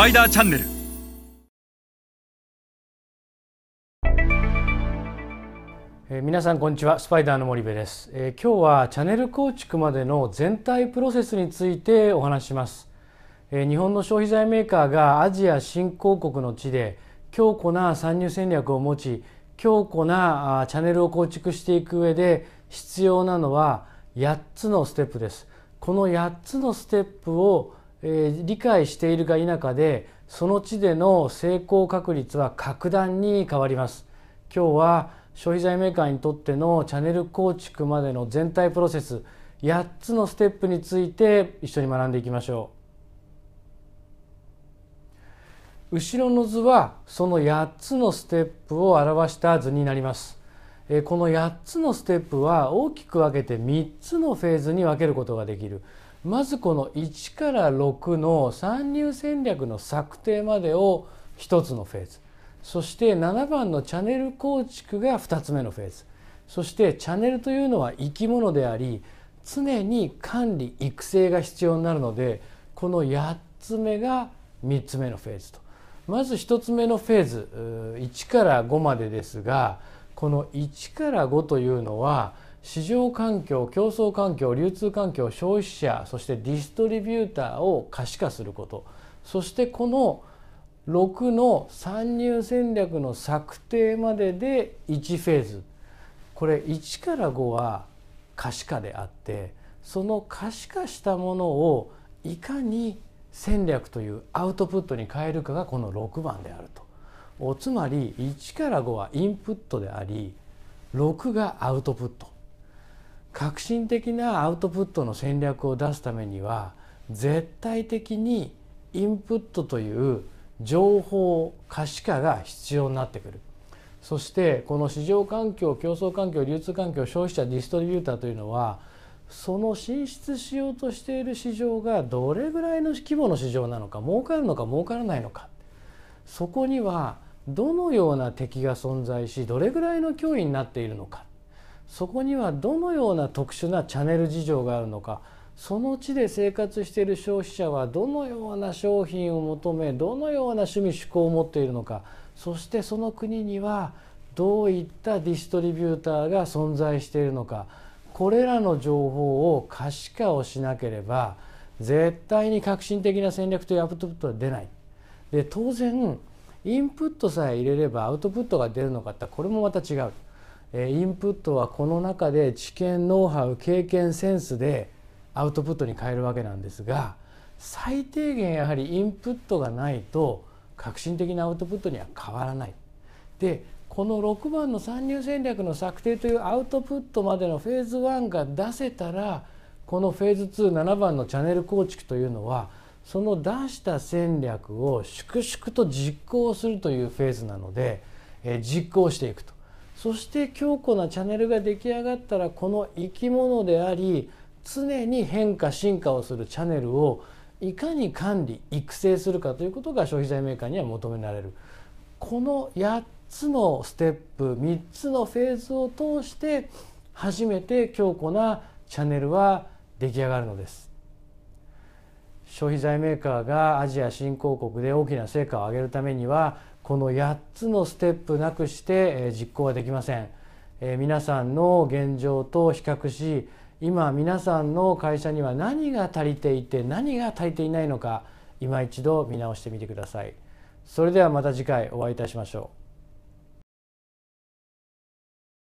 パイダーチャンネルえ皆さんこんにちは。スパイダーの森部です、えー今日はチャンネル構築までの全体プロセスについてお話します、えー日本の消費財メーカーがアジア新興国の地で強固な参入戦略を持ち強固なあチャンネルを構築していく上で必要なのは8つのステップです。この8つのステップを、えー理解しているか否かでその地での成功確率は格段に変わります。今日は消費財メーカーにとってのチャンネル構築までの全体プロセス8つのステップについて一緒に学んでいきましょう。後ろの図はその8つのステップを表した図になります。この8つのステップは大きく分けて3つのフェーズに分けることができる。まずこの1から6の参入戦略の策定までを1つのフェーズ。そして7番のチャンネル構築が2つ目のフェーズ。そしてチャンネルというのは生き物であり常に管理育成が必要になるのでこの8つ目が3つ目のフェーズと。まず1つ目のフェーズ1から5までですがこの1から5というのは市場環境競争環境流通環境消費者そしてディストリビューターを可視化すること。そしてこの6の参入戦略の策定までで1フェーズ。これ1から5は可視化であってその可視化したものをいかに戦略というアウトプットに変えるかがこの6番であると。おつまり1から5はインプットであり6がアウトプット。革新的なアウトプットの戦略を出すためには絶対的にインプットという情報可視化が必要になってくる。そしてこの市場環境競争環境流通環境消費者ディストリビューターというのはその進出しようとしている市場がどれぐらいの規模の市場なのか儲かるのか儲からないのか。そこにはどのような敵が存在しどれぐらいの脅威になっているのか。そこにはどのような特殊なチャンネル事情があるのかその地で生活している消費者はどのような商品を求めどのような趣味嗜好を持っているのかそしてその国にはどういったディストリビューターが存在しているのかこれらの情報を可視化をしなければ絶対に革新的な戦略というアウトプットは出ない。で当然インプットさえ入れればアウトプットが出るのかってこれもまた違う。インプットはこの中で知見ノウハウ経験センスでアウトプットに変えるわけなんですが最低限やはりインプットがないと革新的なアウトプットには変わらない。でこの6番の参入戦略の策定というアウトプットまでのフェーズ1が出せたらこのフェーズ27番のチャンネル構築というのはその出した戦略を粛々と実行するというフェーズなので、えー実行していくとそして強固なチャンネルが出来上がったらこの生き物であり常に変化進化をするチャンネルをいかに管理育成するかということが消費財メーカーには求められる。この8つのステップ3つのフェーズを通して初めて強固なチャンネルは出来上がるのです。消費財メーカーがアジア新興国で大きな成果を上げるためにはこの8つのステップなくして実行はできません。皆さんの現状と比較し今皆さんの会社には何が足りていて何が足りていないのか今一度見直してみてください。それではまた次回お会いいたしましょう。